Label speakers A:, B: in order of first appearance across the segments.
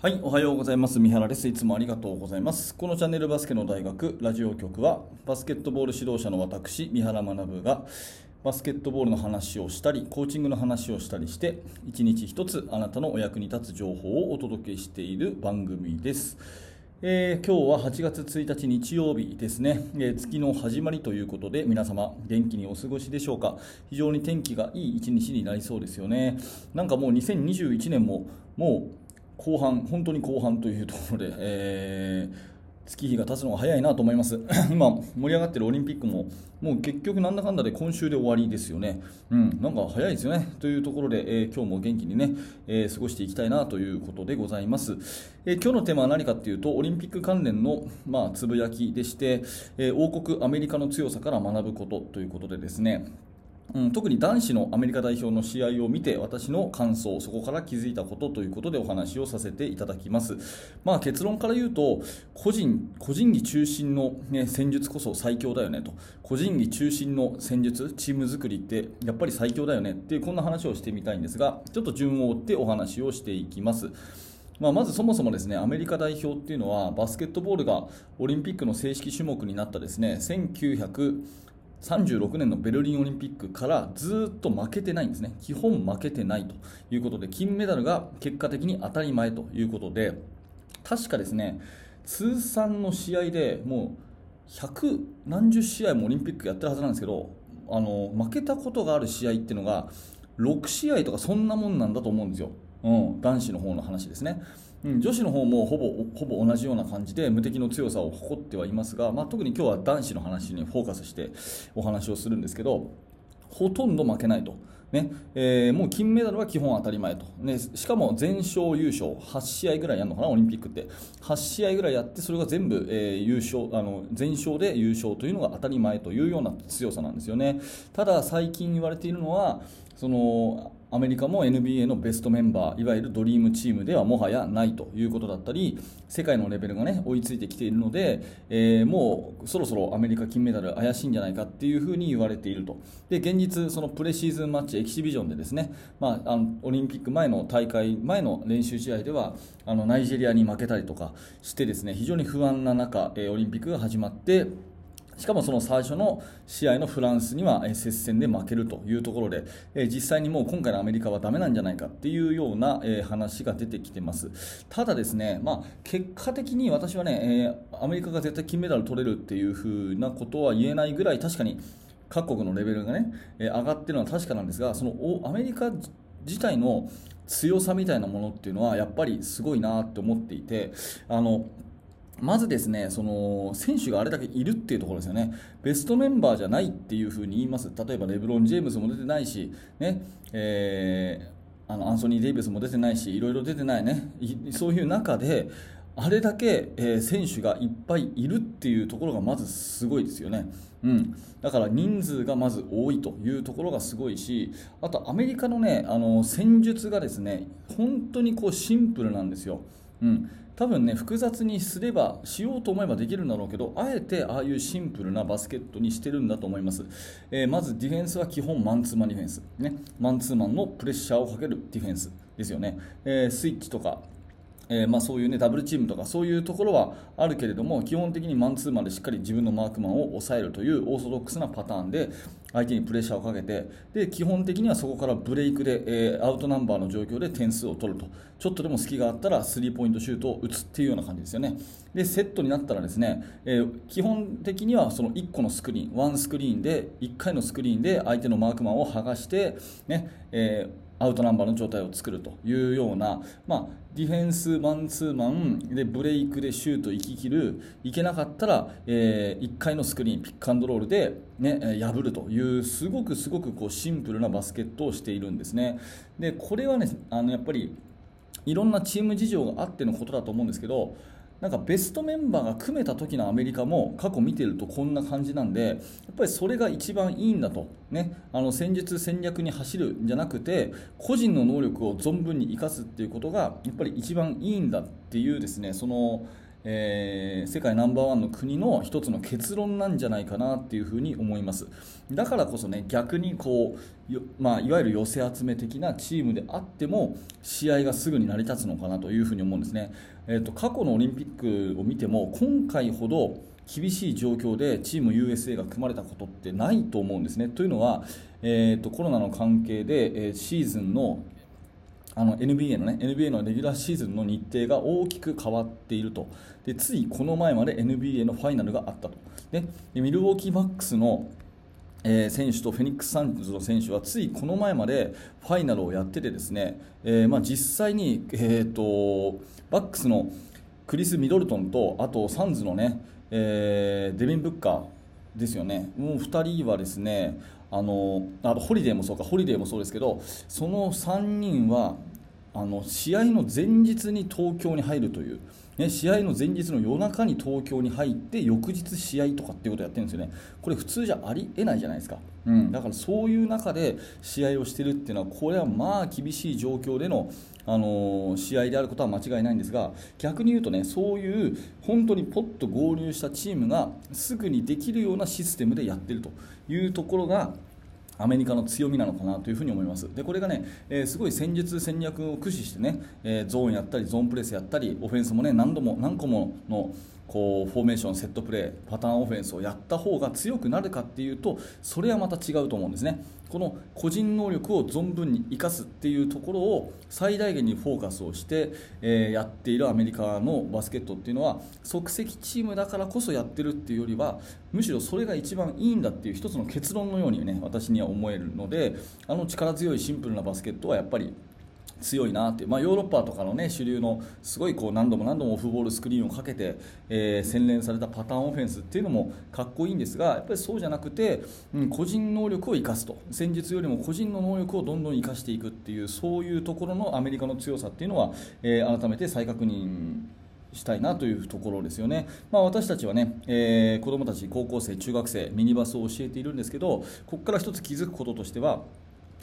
A: はい、おはようございます。三原です。いつもありがとうございます。このチャンネルバスケの大学ラジオ局は、バスケットボール指導者の私、三原学が、バスケットボールの話をしたり、コーチングの話をしたりして、一日一つあなたのお役に立つ情報をお届けしている番組です。えー、今日は8月1日日曜日ですね、えー、月の始まりということで皆様元気にお過ごしでしょうか？非常に天気がいい一日になりそうですよねなんかもう2021年ももう後半、本当に後半というところで、えー、月日が経つのが早いなと思います。今、盛り上がってるオリンピックも、もう結局なんだかんだで今週で終わりですよね。うん、なんか早いですよね。というところで、えー、今日も元気にね、えー、過ごしていきたいなということでございます。えー、今日のテーマは何かっていうと、オリンピック関連の、まあ、つぶやきでして、え王国アメリカの強さから学ぶことということでですね、うん、特に男子のアメリカ代表の試合を見て私の感想そこから気づいたことということでお話をさせていただきます、まあ、結論から言うと個人個人技中心の、ね、戦術こそ最強だよねと。個人技中心の戦術チーム作りってやっぱり最強だよねっていうこんな話をしてみたいんですがちょっと順を追ってお話をしていきます。まあ、まずそもそもですねアメリカ代表っていうのはバスケットボールがオリンピックの正式種目になったですね1900 36年のベルリンオリンピックからずっと負けてないんですね、基本負けてないということで、金メダルが結果的に当たり前ということで、確かですね、通算の試合でもう100何十試合もオリンピックやってるはずなんですけど、あの負けたことがある試合っていうのが6試合とかそんなもんなんだと思うんですよ、うん、男子の方の話ですね。うん、女子の方もほぼほぼ同じような感じで無敵の強さを誇ってはいますが、まあ、特に今日は男子の話にフォーカスしてお話をするんですけどほとんど負けないと。ね。えー、もう金メダルは基本当たり前と、ね、しかも全勝優勝8試合ぐらいやるのかなオリンピックって。8試合ぐらいやってそれが全部、えー、優勝あの全勝で優勝というのが当たり前というような強さなんですよね。ただ最近言われているのはそのアメリカも NBA のベストメンバーいわゆるドリームチームではもはやないということだったり世界のレベルが、ね、追いついてきているので、えー、もうそろそろアメリカ金メダル怪しいんじゃないかっていうふうに言われていると。で現実、そのプレシーズンマッチエキシビジョンでですね、まあ、あのオリンピック前の大会前の練習試合ではあのナイジェリアに負けたりとかしてですね非常に不安な中、えー、オリンピックが始まってしかもその最初の試合のフランスには接戦で負けるというところで、実際にもう今回のアメリカはダメなんじゃないかっていうような話が出てきてます。ただですね、まあ、結果的に私はね、アメリカが絶対金メダル取れるっていうふうなことは言えないぐらい確かに各国のレベルがね、上がっているのは確かなんですが、そのアメリカ自体の強さみたいなものっていうのはやっぱりすごいなって思っていて、あのまずですねその選手があれだけいるっていうところですよね、ベストメンバーじゃないっていうふうに言います、例えばレブロン・ジェームズも出てないし、ねえー、あのアンソニー・デイビスも出てないし、いろいろ出てないね、そういう中で、あれだけ、えー、選手がいっぱいいるっていうところがまずすごいですよね。うん、だから人数がまず多いというところがすごいしあとアメリカの,、ね、あの戦術がですね本当にこうシンプルなんですよ。うん、多分ね複雑にすればしようと思えばできるんだろうけどあえてああいうシンプルなバスケットにしてるんだと思います、えー、まずディフェンスは基本マンツーマンディフェンス、ね、マンツーマンのプレッシャーをかけるディフェンスですよね、えー、スイッチとかえー、まあ、そういう、ね、ダブルチームとかそういうところはあるけれども基本的にマンツーマンでしっかり自分のマークマンを抑えるというオーソドックスなパターンで相手にプレッシャーをかけてで基本的にはそこからブレイクで、えー、アウトナンバーの状況で点数を取ると。ちょっとでも隙があったらスリーポイントシュートを打つっていうような感じですよね。でセットになったらですね、えー、基本的にはその1個のスクリーンワンスクリーンで1回のスクリーンで相手のマークマンを剥がしてね、えーアウトナンバーの状態を作るというような、まあ、ディフェンスマンツーマンでブレイクでシュート行ききるいけなかったら、えー、1回のスクリーンピックアンドロールで、ね、破るというすごくすごくこうシンプルなバスケットをしているんですね。でこれはねあのやっぱりいろんなチーム事情があってのことだと思うんですけどなんかベストメンバーが組めた時のアメリカも過去見てるとこんな感じなんでやっぱりそれが一番いいんだと、ね、あの戦術、戦略に走るんじゃなくて個人の能力を存分に生かすっていうことがやっぱり一番いいんだっていうですねそのえー、世界ナンバーワンの国の一つの結論なんじゃないかなっていうふうに思いますだからこそね逆にこうまあ、いわゆる寄せ集め的なチームであっても試合がすぐに成り立つのかなというふうに思うんですね、えーと、過去のオリンピックを見ても今回ほど厳しい状況でチーム USA が組まれたことってないと思うんですね。というのは、えーと、コロナの関係で、えー、シーズンのあの NBA のね NBA のレギュラーシーズンの日程が大きく変わっていると。でついこの前まで NBA のファイナルがあったと。でミルウォーキーバックスのえー、選手とフェニックス・サンズの選手はついこの前までファイナルをやっててですね、えーまあ、実際に、えーと、バックスのクリス・ミドルトンとあとサンズのね、えー、デビン・ブッカーですよね。もう2人はですねあのあとホリデーもそうかホリデーもそうですけどその3人はあの試合の前日に東京に入るという、ね、試合の前日の夜中に東京に入って翌日試合とかっていうことをやってるんですよね。これ普通じゃありえないじゃないですか、うん、だからそういう中で試合をしてるっていうのはこれはまあ厳しい状況でのあの試合であることは間違いないんですが逆に言うとねそういう本当にポッと合流したチームがすぐにできるようなシステムでやってるというところがアメリカの強みなのかなというふに思います。でこれがね、えー、すごい戦術戦略を駆使してね、えー、ゾーンやったりゾーンプレスやったりオフェンスもね何度も何個ものこうフォーメーション、セットプレーパターンオフェンスをやった方が強くなるかっていうとそれはまた違うと思うんですね。この個人能力を存分に生かすっていうところを最大限にフォーカスをして、え、やっているアメリカのバスケットっていうのは即席チームだからこそやってるっていうよりはむしろそれが一番いいんだっていう一つの結論のようにね私には思えるのであの力強いシンプルなバスケットはやっぱり強いなってまあ、ヨーロッパとかの、ね、主流のすごいこう何度も何度もオフボールスクリーンをかけて、えー、洗練されたパターンオフェンスっていうのもかっこいいんですがやっぱりそうじゃなくて、うん、個人能力を生かすと。戦術よりも個人の能力をどんどん生かしていくっていうそういうところのアメリカの強さっていうのは、えー、改めて再確認したいなというところですよね、まあ、私たちはね、えー、子どもたち高校生中学生ミニバスを教えているんですけどここから一つ気づくこととしては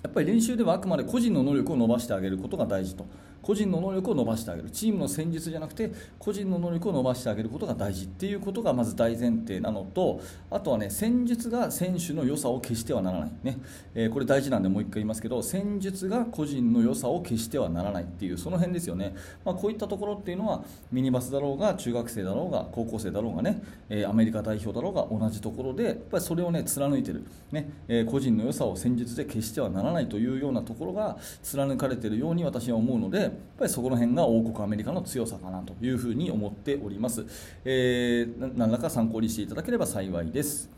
A: やっぱり練習ではあくまで個人の能力を伸ばしてあげることが大事と。個人の能力を伸ばしてあげる。チームの戦術じゃなくて個人の能力を伸ばしてあげることが大事っていうことがまず大前提なのとあとはね戦術が選手の良さを消してはならない、ね。えー、これ大事なんでもう一回言いますけど戦術が個人の良さを消してはならないっていうその辺ですよね、まあ、こういったところっていうのはミニバスだろうが中学生だろうが高校生だろうがね、えー、アメリカ代表だろうが同じところでやっぱりそれをね貫いてる、ねえー、個人の良さを戦術で消してはならないというようなところが貫かれてるように私は思うのでぱりそこの辺が王国アメリカの強さかなというふうに思っております、えー、何らか参考にしていただければ幸いです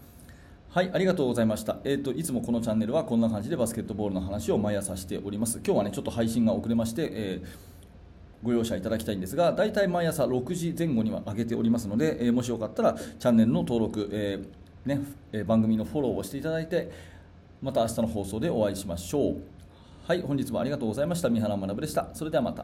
A: はい、ありがとうございました。えっ、ー、といつもこのチャンネルはこんな感じでバスケットボールの話を毎朝しております。今日はねちょっと配信が遅れまして、えー、ご容赦いただきたいんですが、だいたい毎朝6時前後には上げておりますので、えー、もしよかったらチャンネルの登録、えねえ番組のフォローをしていただいて、また明日の放送でお会いしましょう。はい、本日もありがとうございました。三原学でした。それではまた。